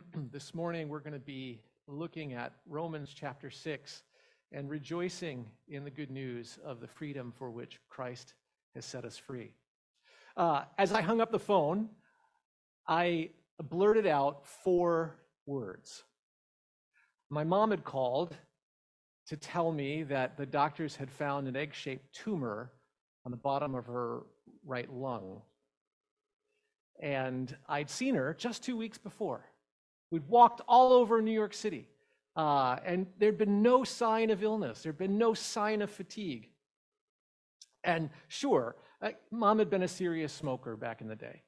this morning we're going to be looking at Romans chapter 6 and rejoicing in the good news of the freedom for which Christ has set us free. Uh, as I hung up the phone, I blurted out four words. My mom had called to tell me that the doctors had found an egg shaped tumor on the bottom of her right lung. And I'd seen her just two weeks before. We'd walked all over New York City, uh, and there'd been no sign of illness, there'd been no sign of fatigue. And sure, uh, mom had been a serious smoker back in the day.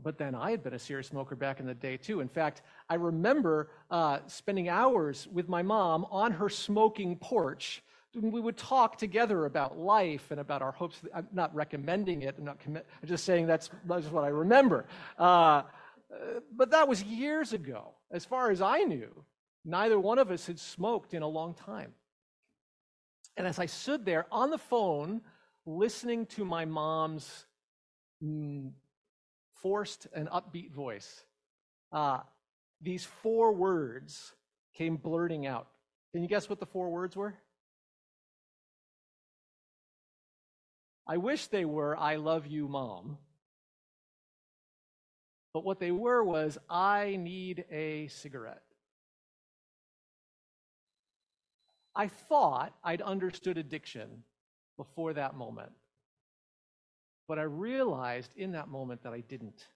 But then I had been a serious smoker back in the day too. In fact, I remember uh, spending hours with my mom on her smoking porch. We would talk together about life and about our hopes. I'm not recommending it. I'm not commit. I'm just saying that's, that's what I remember. Uh, but that was years ago. As far as I knew, neither one of us had smoked in a long time. And as I stood there on the phone, listening to my mom's mm, forced and upbeat voice, uh, these four words came blurting out. Can you guess what the four words were? I wish they were, I love you, mom. But what they were was, I need a cigarette. I thought I'd understood addiction before that moment. But I realized in that moment that I didn't.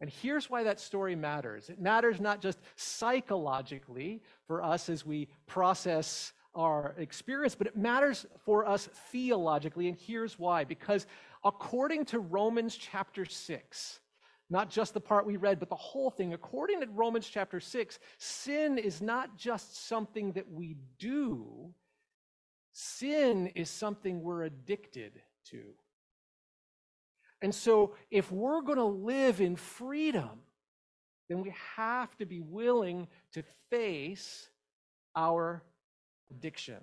And here's why that story matters it matters not just psychologically for us as we process our experience, but it matters for us theologically. And here's why because according to Romans chapter 6, not just the part we read, but the whole thing. According to Romans chapter 6, sin is not just something that we do, sin is something we're addicted to. And so, if we're going to live in freedom, then we have to be willing to face our addiction.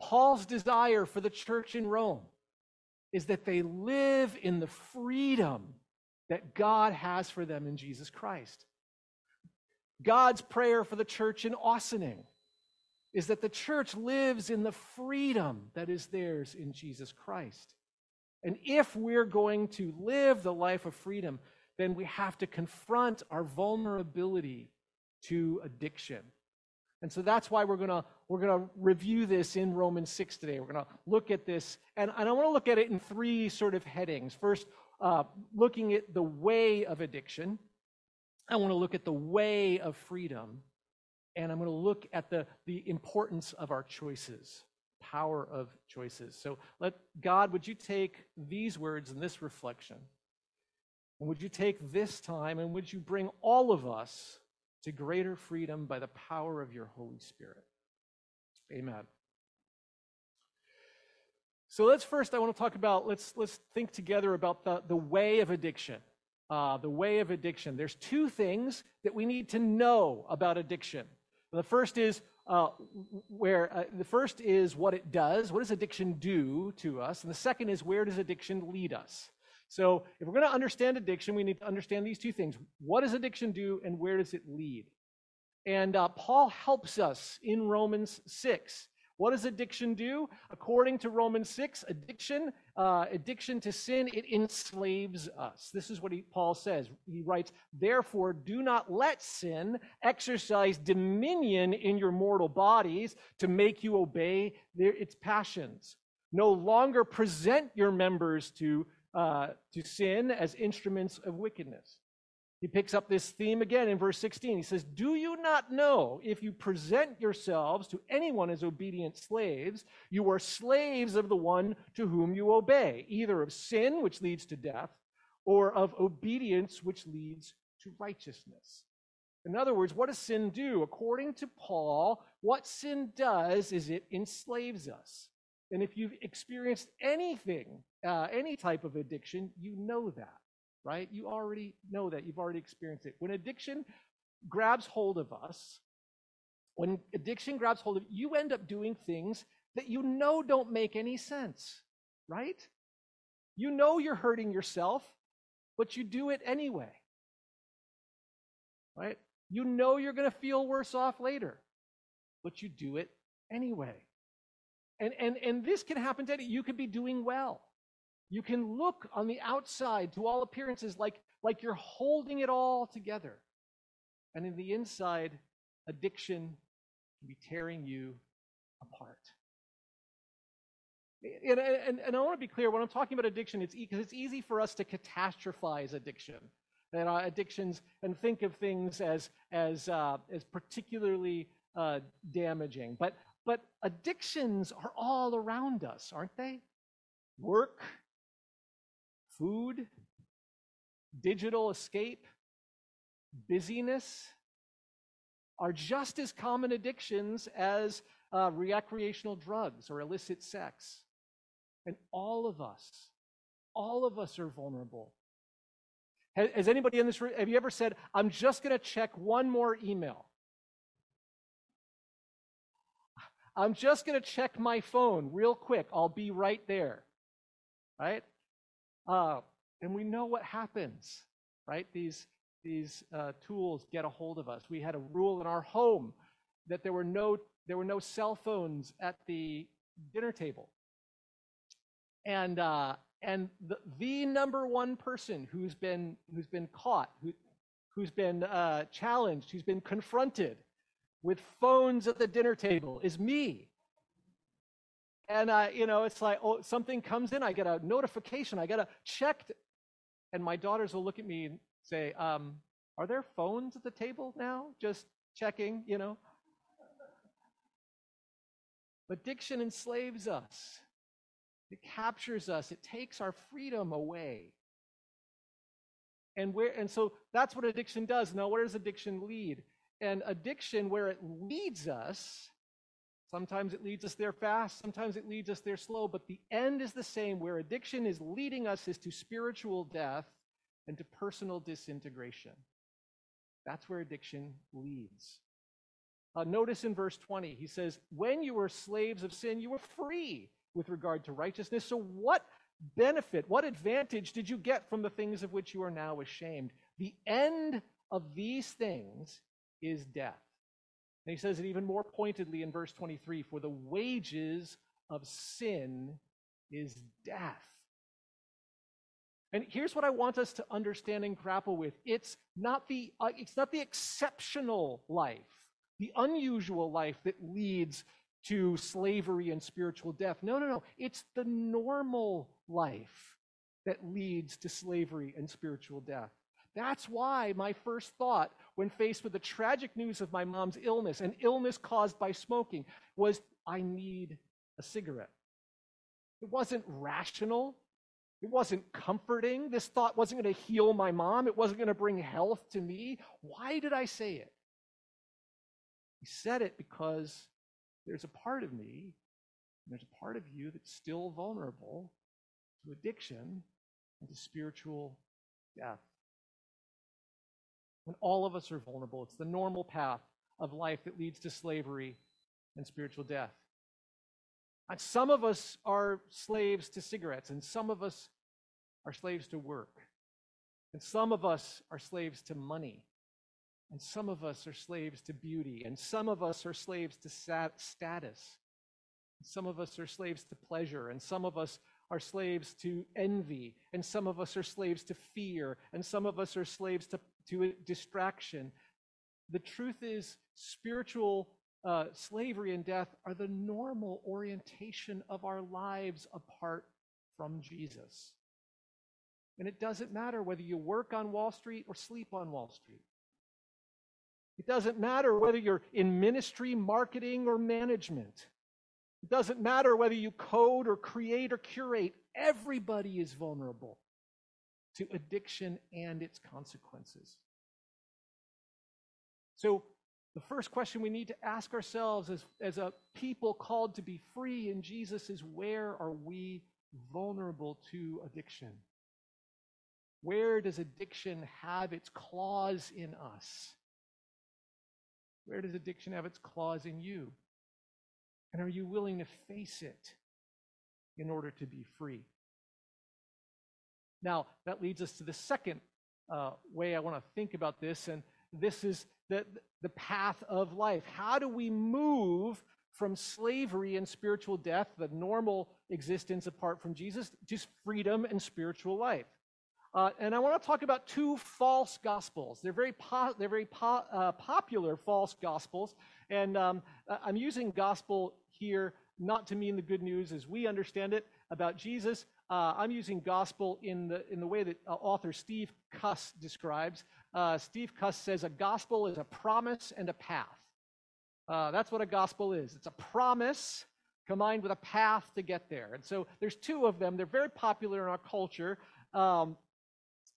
Paul's desire for the church in Rome is that they live in the freedom that God has for them in Jesus Christ. God's prayer for the church in Ossining is that the church lives in the freedom that is theirs in Jesus Christ. And if we're going to live the life of freedom, then we have to confront our vulnerability to addiction. And so that's why we're going to we're going to review this in Romans 6 today. We're going to look at this and, and I want to look at it in three sort of headings. First, uh, looking at the way of addiction. I want to look at the way of freedom. And I'm going to look at the, the importance of our choices, power of choices. So let God, would you take these words and this reflection? And would you take this time and would you bring all of us to greater freedom by the power of your Holy Spirit? Amen. So let's first, I want to talk about, let's, let's think together about the, the way of addiction. Uh, the way of addiction. There's two things that we need to know about addiction. The first is uh, where uh, the first is what it does. What does addiction do to us? And the second is where does addiction lead us? So if we're going to understand addiction, we need to understand these two things. What does addiction do, and where does it lead? And uh, Paul helps us in Romans 6 what does addiction do? According to Romans 6, addiction, uh, addiction to sin, it enslaves us. This is what he, Paul says. He writes, Therefore, do not let sin exercise dominion in your mortal bodies to make you obey their, its passions. No longer present your members to, uh, to sin as instruments of wickedness he picks up this theme again in verse 16. He says, Do you not know if you present yourselves to anyone as obedient slaves, you are slaves of the one to whom you obey, either of sin, which leads to death, or of obedience, which leads to righteousness? In other words, what does sin do? According to Paul, what sin does is it enslaves us. And if you've experienced anything, uh, any type of addiction, you know that right? You already know that. You've already experienced it. When addiction grabs hold of us, when addiction grabs hold of you, you end up doing things that you know don't make any sense, right? You know you're hurting yourself, but you do it anyway. right? You know you're going to feel worse off later, but you do it anyway. And, and, and this can happen to any, you could be doing well. You can look on the outside to all appearances like, like you're holding it all together. And in the inside, addiction can be tearing you apart. And, and, and I want to be clear when I'm talking about addiction, it's because it's easy for us to catastrophize addiction and our addictions and think of things as as uh, as particularly uh, damaging. But but addictions are all around us, aren't they? Work, food, digital escape, busyness are just as common addictions as uh, recreational drugs or illicit sex. And all of us, all of us are vulnerable. Has, has anybody in this room, have you ever said, I'm just going to check one more email? I'm just going to check my phone real quick. I'll be right there. Right? Uh, and we know what happens, right? These, these uh, tools get a hold of us. We had a rule in our home that there were no, there were no cell phones at the dinner table. And, uh, and the, the number one person who's been, who's been caught, who, who's been uh, challenged, who's been confronted with phones at the dinner table is me. And uh, you know, it's like, oh, something comes in, I get a notification, I get a check, and my daughters will look at me and say, um, "Are there phones at the table now? Just checking, you know." Addiction enslaves us. It captures us. It takes our freedom away. And where and so that's what addiction does. Now, where does addiction lead? And addiction, where it leads us, sometimes it leads us there fast, sometimes it leads us there slow, but the end is the same. Where addiction is leading us is to spiritual death and to personal disintegration. That's where addiction leads. Uh, notice in verse 20, he says, When you were slaves of sin, you were free with regard to righteousness. So, what benefit, what advantage did you get from the things of which you are now ashamed? The end of these things is death. And he says it even more pointedly in verse 23 For the wages of sin is death. And here's what I want us to understand and grapple with. It's not the, uh, it's not the exceptional life, the unusual life that leads to slavery and spiritual death. No, no, no. It's the normal life that leads to slavery and spiritual death. That's why my first thought when faced with the tragic news of my mom's illness, an illness caused by smoking, was I need a cigarette. It wasn't rational. It wasn't comforting. This thought wasn't going to heal my mom. It wasn't going to bring health to me. Why did I say it? He said it because there's a part of me, there's a part of you that's still vulnerable to addiction and to spiritual death. And all of us are vulnerable. It's the normal path of life that leads to slavery and spiritual death. And some of us are slaves to cigarettes, and some of us are slaves to work, and some of us are slaves to money, and some of us are slaves to beauty, and some of us are slaves to status. And some of us are slaves to pleasure, and some of us are slaves to envy, and some of us are slaves to fear, and some of us are slaves to, to distraction. The truth is, spiritual uh, slavery and death are the normal orientation of our lives apart from Jesus. And it doesn't matter whether you work on Wall Street or sleep on Wall Street. It doesn't matter whether you're in ministry, marketing, or management. It doesn't matter whether you code or create or curate. Everybody is vulnerable to addiction and its consequences. So, the first question we need to ask ourselves as, as a people called to be free in Jesus is where are we vulnerable to addiction? Where does addiction have its claws in us? Where does addiction have its claws in you? And are you willing to face it in order to be free? Now, that leads us to the second uh, way I want to think about this, and, this is the, the path of life. How do we move from slavery and spiritual death, the normal existence apart from Jesus, to freedom and spiritual life? Uh, and I want to talk about two false gospels. They're very, po- they're very po- uh, popular false gospels. And um, I'm using gospel here not to mean the good news as we understand it about Jesus. Uh, I'm using gospel in the, in the way that uh, author Steve Cuss describes. Uh, Steve Cuss says a gospel is a promise and a path. Uh, that's what a gospel is it's a promise combined with a path to get there. And so there's two of them. They're very popular in our culture. Um,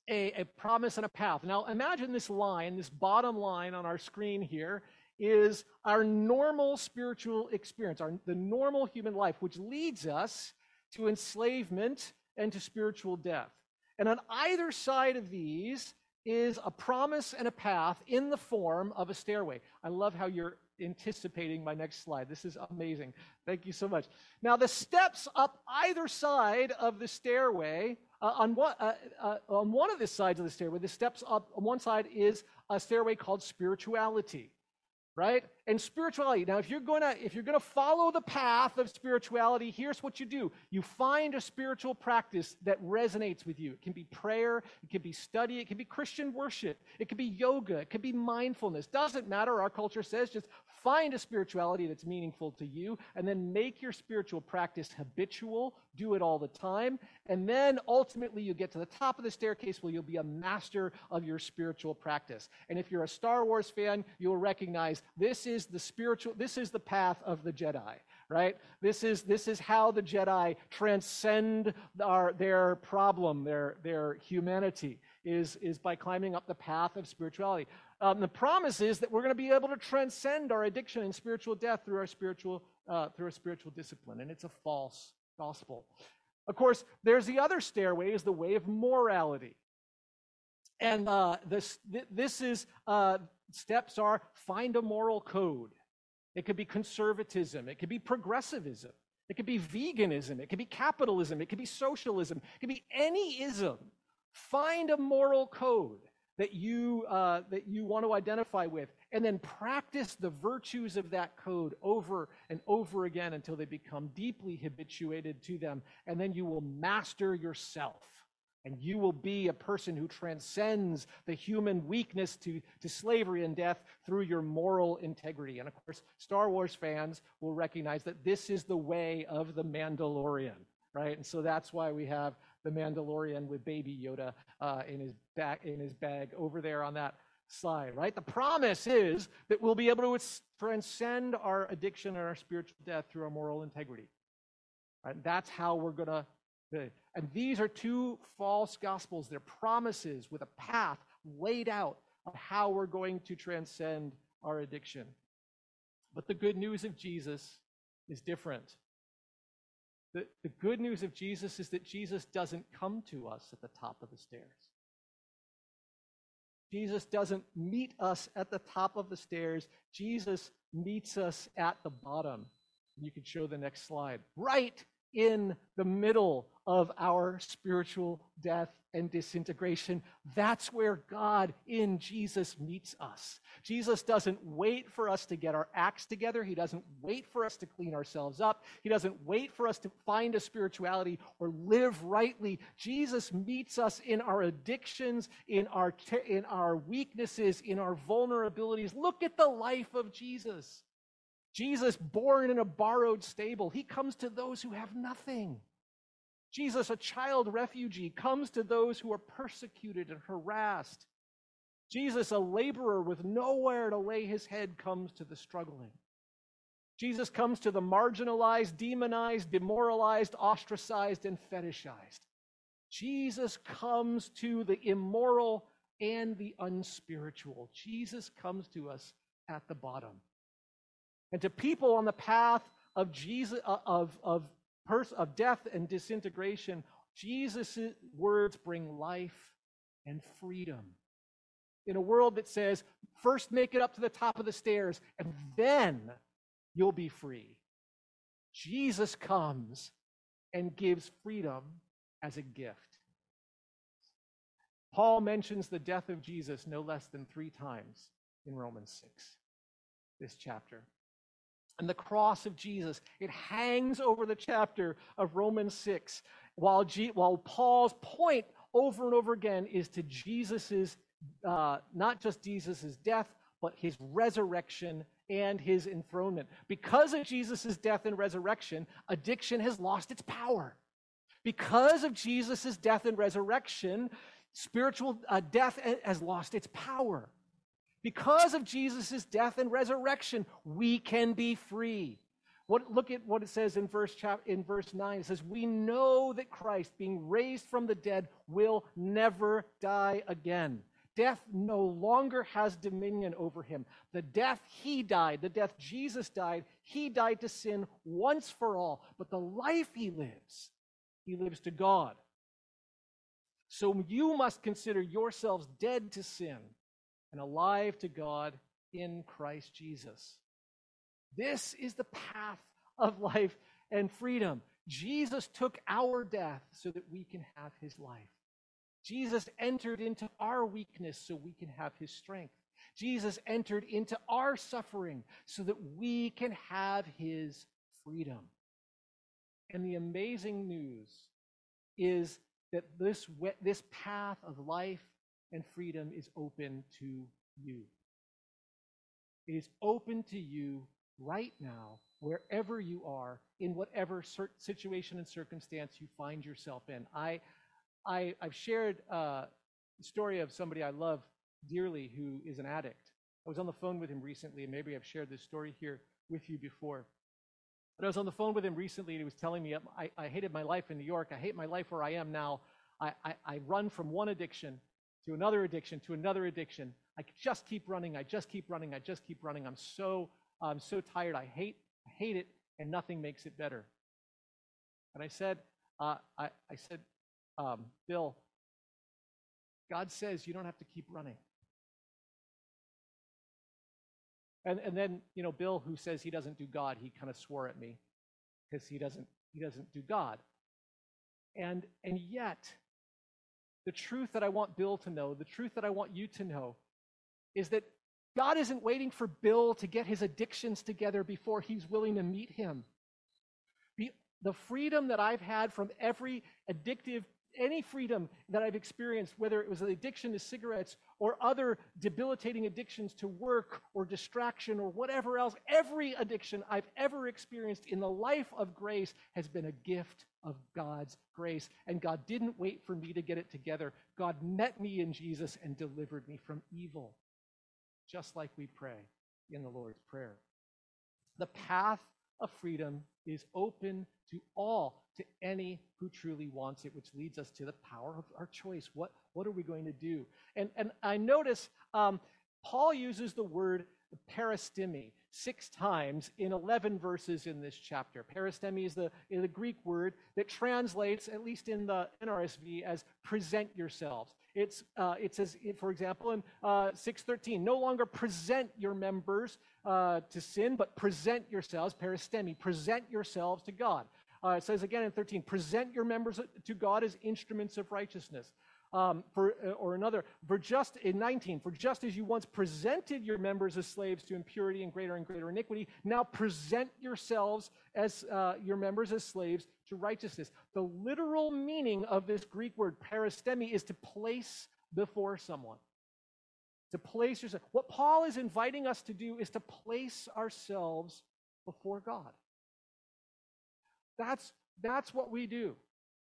a, a promise and a path. Now imagine this line, this bottom line on our screen here is our normal spiritual experience, our, the normal human life, which leads us to enslavement and to spiritual death. And on either side of these is a promise and a path in the form of a stairway. I love how you're anticipating my next slide. This is amazing. Thank you so much. Now, the steps up either side of the stairway, uh, on, one, uh, uh, on one of the sides of the stairway, the steps up on one side is a stairway called spirituality right? And spirituality. Now, if you're gonna if you're gonna follow the path of spirituality, here's what you do: you find a spiritual practice that resonates with you. It can be prayer, it can be study, it can be Christian worship, it can be yoga, it can be mindfulness. Doesn't matter. Our culture says just find a spirituality that's meaningful to you, and then make your spiritual practice habitual. Do it all the time, and then ultimately you get to the top of the staircase where you'll be a master of your spiritual practice. And if you're a Star Wars fan, you'll recognize this is the spiritual, this is the path of the Jedi, right? This is, this is how the Jedi transcend our, their problem, their, their humanity, is, is by climbing up the path of spirituality. Um, the promise is that we're going to be able to transcend our addiction and spiritual death through our spiritual, uh, through a spiritual discipline, and it's a false gospel. Of course, there's the other stairway, is the way of morality. And uh, this, this is uh, steps are find a moral code. It could be conservatism. It could be progressivism. It could be veganism. It could be capitalism. It could be socialism. It could be any ism. Find a moral code that you, uh, that you want to identify with, and then practice the virtues of that code over and over again until they become deeply habituated to them. And then you will master yourself and you will be a person who transcends the human weakness to, to slavery and death through your moral integrity. And of course, Star Wars fans will recognize that this is the way of the Mandalorian, right? And so that's why we have the Mandalorian with baby Yoda uh, in, his back, in his bag over there on that slide, right? The promise is that we'll be able to transcend our addiction and our spiritual death through our moral integrity. Right? That's how we're going to and these are two false gospels. They're promises with a path laid out of how we're going to transcend our addiction. But the good news of Jesus is different. The, the good news of Jesus is that Jesus doesn't come to us at the top of the stairs. Jesus doesn't meet us at the top of the stairs. Jesus meets us at the bottom. You can show the next slide. Right in the middle of our spiritual death and disintegration. That's where God in Jesus meets us. Jesus doesn't wait for us to get our acts together. He doesn't wait for us to clean ourselves up. He doesn't wait for us to find a spirituality or live rightly. Jesus meets us in our addictions, in our, in our weaknesses, in our vulnerabilities. Look at the life of Jesus. Jesus, born in a borrowed stable, he comes to those who have nothing. Jesus, a child refugee, comes to those who are persecuted and harassed. Jesus, a laborer with nowhere to lay his head, comes to the struggling. Jesus comes to the marginalized, demonized, demoralized, ostracized, and fetishized. Jesus comes to the immoral and the unspiritual. Jesus comes to us at the bottom. And to people on the path of Jesus uh, of of of death and disintegration, Jesus' words bring life and freedom. In a world that says, first make it up to the top of the stairs, and then you'll be free. Jesus comes and gives freedom as a gift. Paul mentions the death of Jesus no less than three times in Romans 6, this chapter. And the cross of Jesus, it hangs over the chapter of Romans 6, while, G, while Paul's point over and over again is to Jesus's, uh, not just Jesus's death, but his resurrection and his enthronement. Because of Jesus's death and resurrection, addiction has lost its power. Because of Jesus's death and resurrection, spiritual uh, death has lost its power. Because of Jesus' death and resurrection, we can be free. What, look at what it says in verse, chap, in verse 9. It says, We know that Christ, being raised from the dead, will never die again. Death no longer has dominion over him. The death he died, the death Jesus died, he died to sin once for all. But the life he lives, he lives to God. So you must consider yourselves dead to sin and alive to God in Christ Jesus. This is the path of life and freedom. Jesus took our death so that we can have his life. Jesus entered into our weakness so we can have his strength. Jesus entered into our suffering so that we can have his freedom. And the amazing news is that this, this path of life and freedom is open to you. It is open to you right now, wherever you are, in whatever situation and circumstance you find yourself in. I I, have shared uh, the story of somebody I love dearly who is an addict. I was on the phone with him recently, and maybe I've shared this story here with you before. But I was on the phone with him recently, and he was telling me, I, I hated my life in New York. I hate my life where I am now. I, I, I run from one addiction to another addiction to another addiction. I just keep running. I just keep running. I just keep running. I'm so I'm so tired. I hate I hate it, and nothing makes it better. And I said, uh, I, I said, um, Bill, God says you don't have to keep running. And, and then, you know, Bill, who says he doesn't do God, he kind of swore at me because he doesn't, he doesn't do God. And, and yet, the truth that I want Bill to know, the truth that I want you to know, is that God isn't waiting for Bill to get his addictions together before he's willing to meet him. the freedom that I've had from every addictive any freedom that I've experienced, whether it was an addiction to cigarettes or other debilitating addictions to work or distraction or whatever else, every addiction I've ever experienced in the life of grace has been a gift of God's grace. And God didn't wait for me to get it together. God met me in Jesus and delivered me from evil, just like we pray in the Lord's Prayer. The path of freedom is open to all, to any who truly wants it, which leads us to the power of our choice. What, what are we going to do? And, and I notice um, Paul uses the word paristemi six times in 11 verses in this chapter. Paristemi is the, is the Greek word that translates, at least in the NRSV, as present yourselves. It's, uh, it says, for example, in uh, 6.13, no longer present your members uh, to sin, but present yourselves, paristemi, present yourselves to God. Uh, it says again in 13, present your members to God as instruments of righteousness. Um, for, uh, or another, for just in 19, for just as you once presented your members as slaves to impurity and greater and greater iniquity, now present yourselves as uh, your members as slaves to righteousness. The literal meaning of this Greek word paristemi is to place before someone. To place yourself. What Paul is inviting us to do is to place ourselves before God. That's, that's what we do.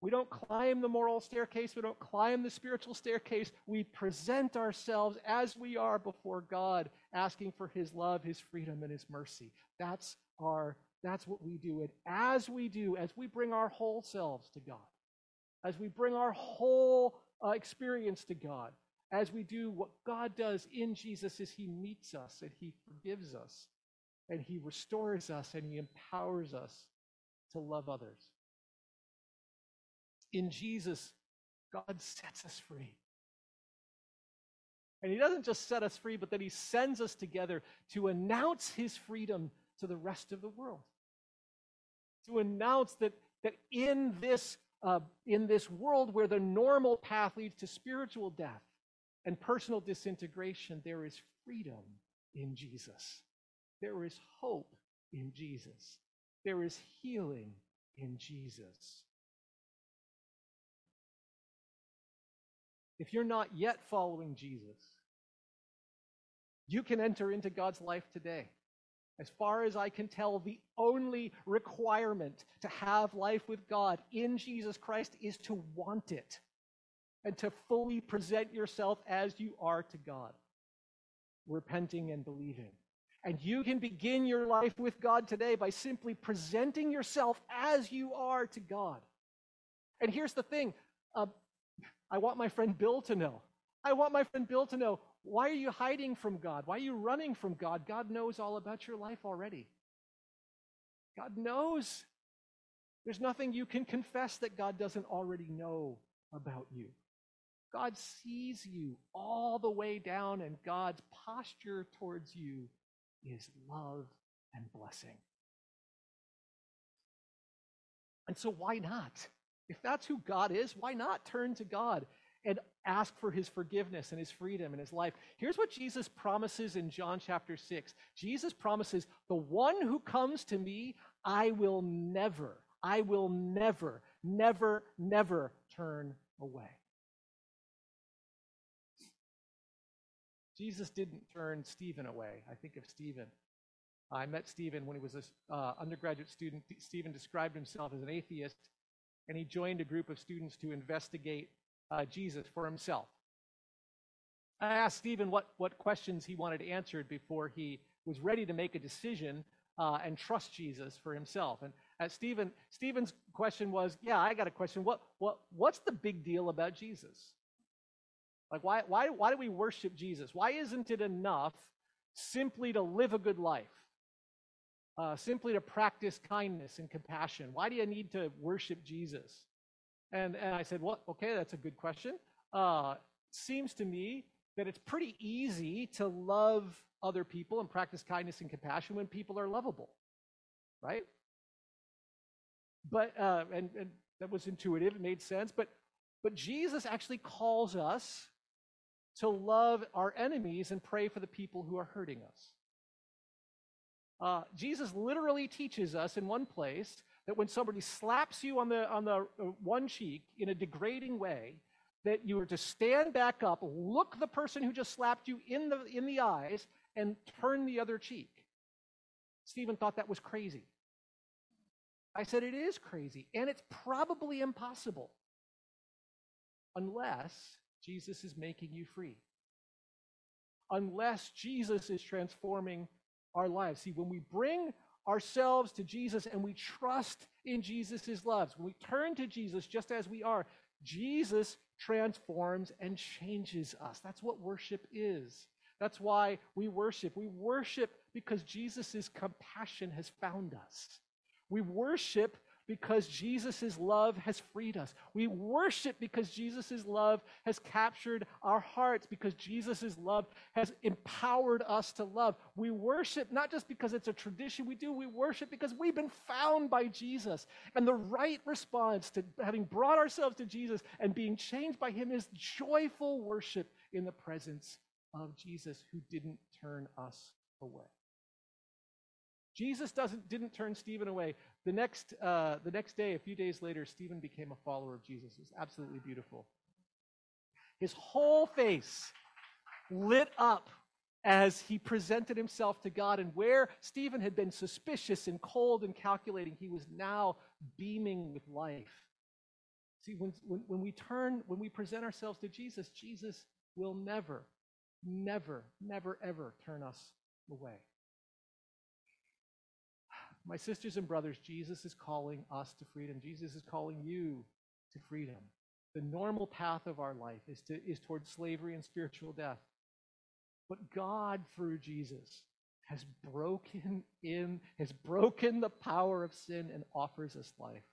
We don't climb the moral staircase. We don't climb the spiritual staircase. We present ourselves as we are before God, asking for His love, His freedom, and His mercy. That's our that's what we do. And as we do, as we bring our whole selves to God, as we bring our whole uh, experience to God, as we do what God does in Jesus is He meets us and He forgives us and He restores us and He empowers us to love others. In Jesus, God sets us free. And He doesn't just set us free, but that He sends us together to announce His freedom to the rest of the world. To announce that, that in this uh, in this world where the normal path leads to spiritual death and personal disintegration, there is freedom in Jesus. There is hope in Jesus. There is healing in Jesus. If you're not yet following Jesus, you can enter into God's life today. As far as I can tell, the only requirement to have life with God in Jesus Christ is to want it and to fully present yourself as you are to God, repenting and believing. And you can begin your life with God today by simply presenting yourself as you are to God. And here's the thing uh, I want my friend Bill to know. I want my friend Bill to know why are you hiding from God? Why are you running from God? God knows all about your life already. God knows. There's nothing you can confess that God doesn't already know about you. God sees you all the way down, and God's posture towards you is love and blessing. And so, why not? If that's who God is, why not turn to God and ask for his forgiveness and his freedom and his life? Here's what Jesus promises in John chapter 6 Jesus promises, The one who comes to me, I will never, I will never, never, never turn away. Jesus didn't turn Stephen away. I think of Stephen. I met Stephen when he was an uh, undergraduate student. Stephen described himself as an atheist, and he joined a group of students to investigate uh, Jesus for himself. I asked Stephen what, what questions he wanted answered before he was ready to make a decision uh, and trust Jesus for himself. And uh, Stephen, Stephen's question was, yeah, I got a question. What, what, what's the big deal about Jesus? Like, why, why, why do we worship Jesus? Why isn't it enough simply to live a good life? Uh, simply to practice kindness and compassion? Why do you need to worship Jesus? And, and I said, well, okay, that's a good question. Uh, seems to me that it's pretty easy to love other people and practice kindness and compassion when people are lovable, right? But, uh, and, and that was intuitive, it made sense. But, but Jesus actually calls us to love our enemies and pray for the people who are hurting us. Uh, Jesus literally teaches us in one place that when somebody slaps you on the, on the uh, one cheek in a degrading way, that you are to stand back up, look the person who just slapped you in the, in the eyes, and turn the other cheek. Stephen thought that was crazy. I said, it is crazy, and it's probably impossible unless Jesus is making you free. Unless Jesus is transforming our lives. See, when we bring ourselves to Jesus and we trust in Jesus' love, when we turn to Jesus just as we are, Jesus transforms and changes us. That's what worship is. That's why we worship. We worship because Jesus' compassion has found us. We worship because Jesus' love has freed us. We worship because Jesus' love has captured our hearts, because Jesus' love has empowered us to love. We worship not just because it's a tradition we do, we worship because we've been found by Jesus. And the right response to having brought ourselves to Jesus and being changed by Him is joyful worship in the presence of Jesus who didn't turn us away. Jesus doesn't, didn't turn Stephen away. The next, uh, the next day, a few days later, Stephen became a follower of Jesus. It was absolutely beautiful. His whole face lit up as he presented himself to God. And where Stephen had been suspicious and cold and calculating, he was now beaming with life. See, when, when, when we turn, when we present ourselves to Jesus, Jesus will never, never, never, ever turn us away. My sisters and brothers, Jesus is calling us to freedom. Jesus is calling you to freedom. The normal path of our life is, to, is towards slavery and spiritual death. But God, through Jesus, has broken in, has broken the power of sin and offers us life.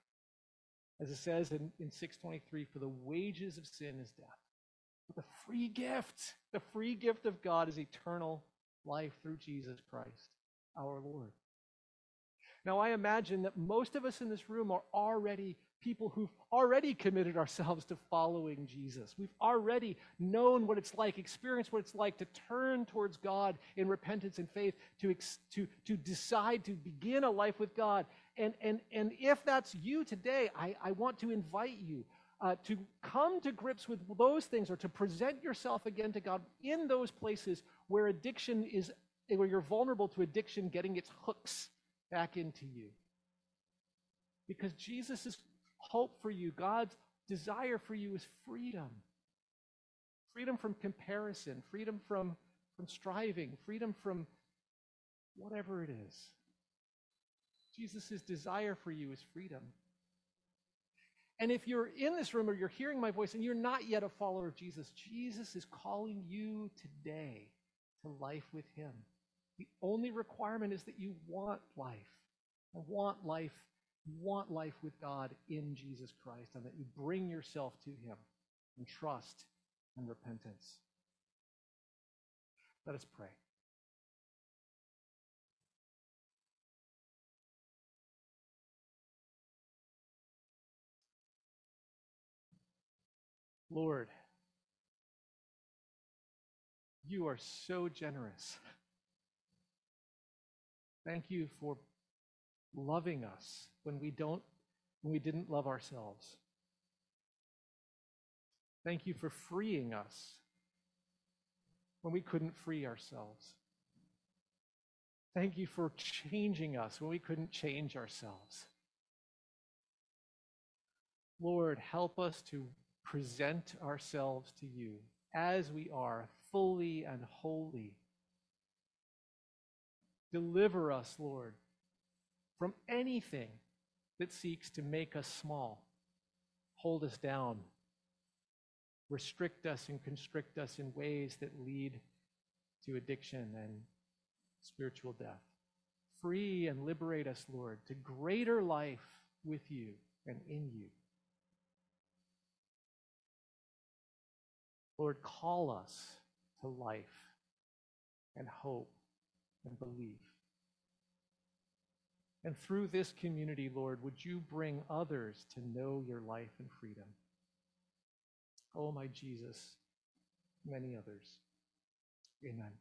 As it says in, in 623, for the wages of sin is death. But the free gift, the free gift of God is eternal life through Jesus Christ, our Lord. Now, I imagine that most of us in this room are already people who've already committed ourselves to following Jesus. We've already known what it's like, experienced what it's like to turn towards God in repentance and faith, to, to, to decide to begin a life with God. And, and, and if that's you today, I, I want to invite you uh, to come to grips with those things or to present yourself again to God in those places where addiction is, where you're vulnerable to addiction getting its hooks back into you. Because Jesus' hope for you, God's desire for you is freedom. Freedom from comparison, freedom from, from striving, freedom from whatever it is. Jesus' desire for you is freedom. And if you're in this room or you're hearing my voice and you're not yet a follower of Jesus, Jesus is calling you today to life with Him. The only requirement is that you want life. Want life. Want life with God in Jesus Christ, and that you bring yourself to Him in trust and repentance. Let us pray. Lord, you are so generous. Thank you for loving us when we don't when we didn't love ourselves. Thank you for freeing us when we couldn't free ourselves. Thank you for changing us when we couldn't change ourselves. Lord, help us to present ourselves to you as we are, fully and wholly. Deliver us, Lord, from anything that seeks to make us small, hold us down, restrict us and constrict us in ways that lead to addiction and spiritual death. Free and liberate us, Lord, to greater life with you and in you. Lord, call us to life and hope and belief. And through this community, Lord, would you bring others to know your life and freedom? Oh, my Jesus, many others. Amen.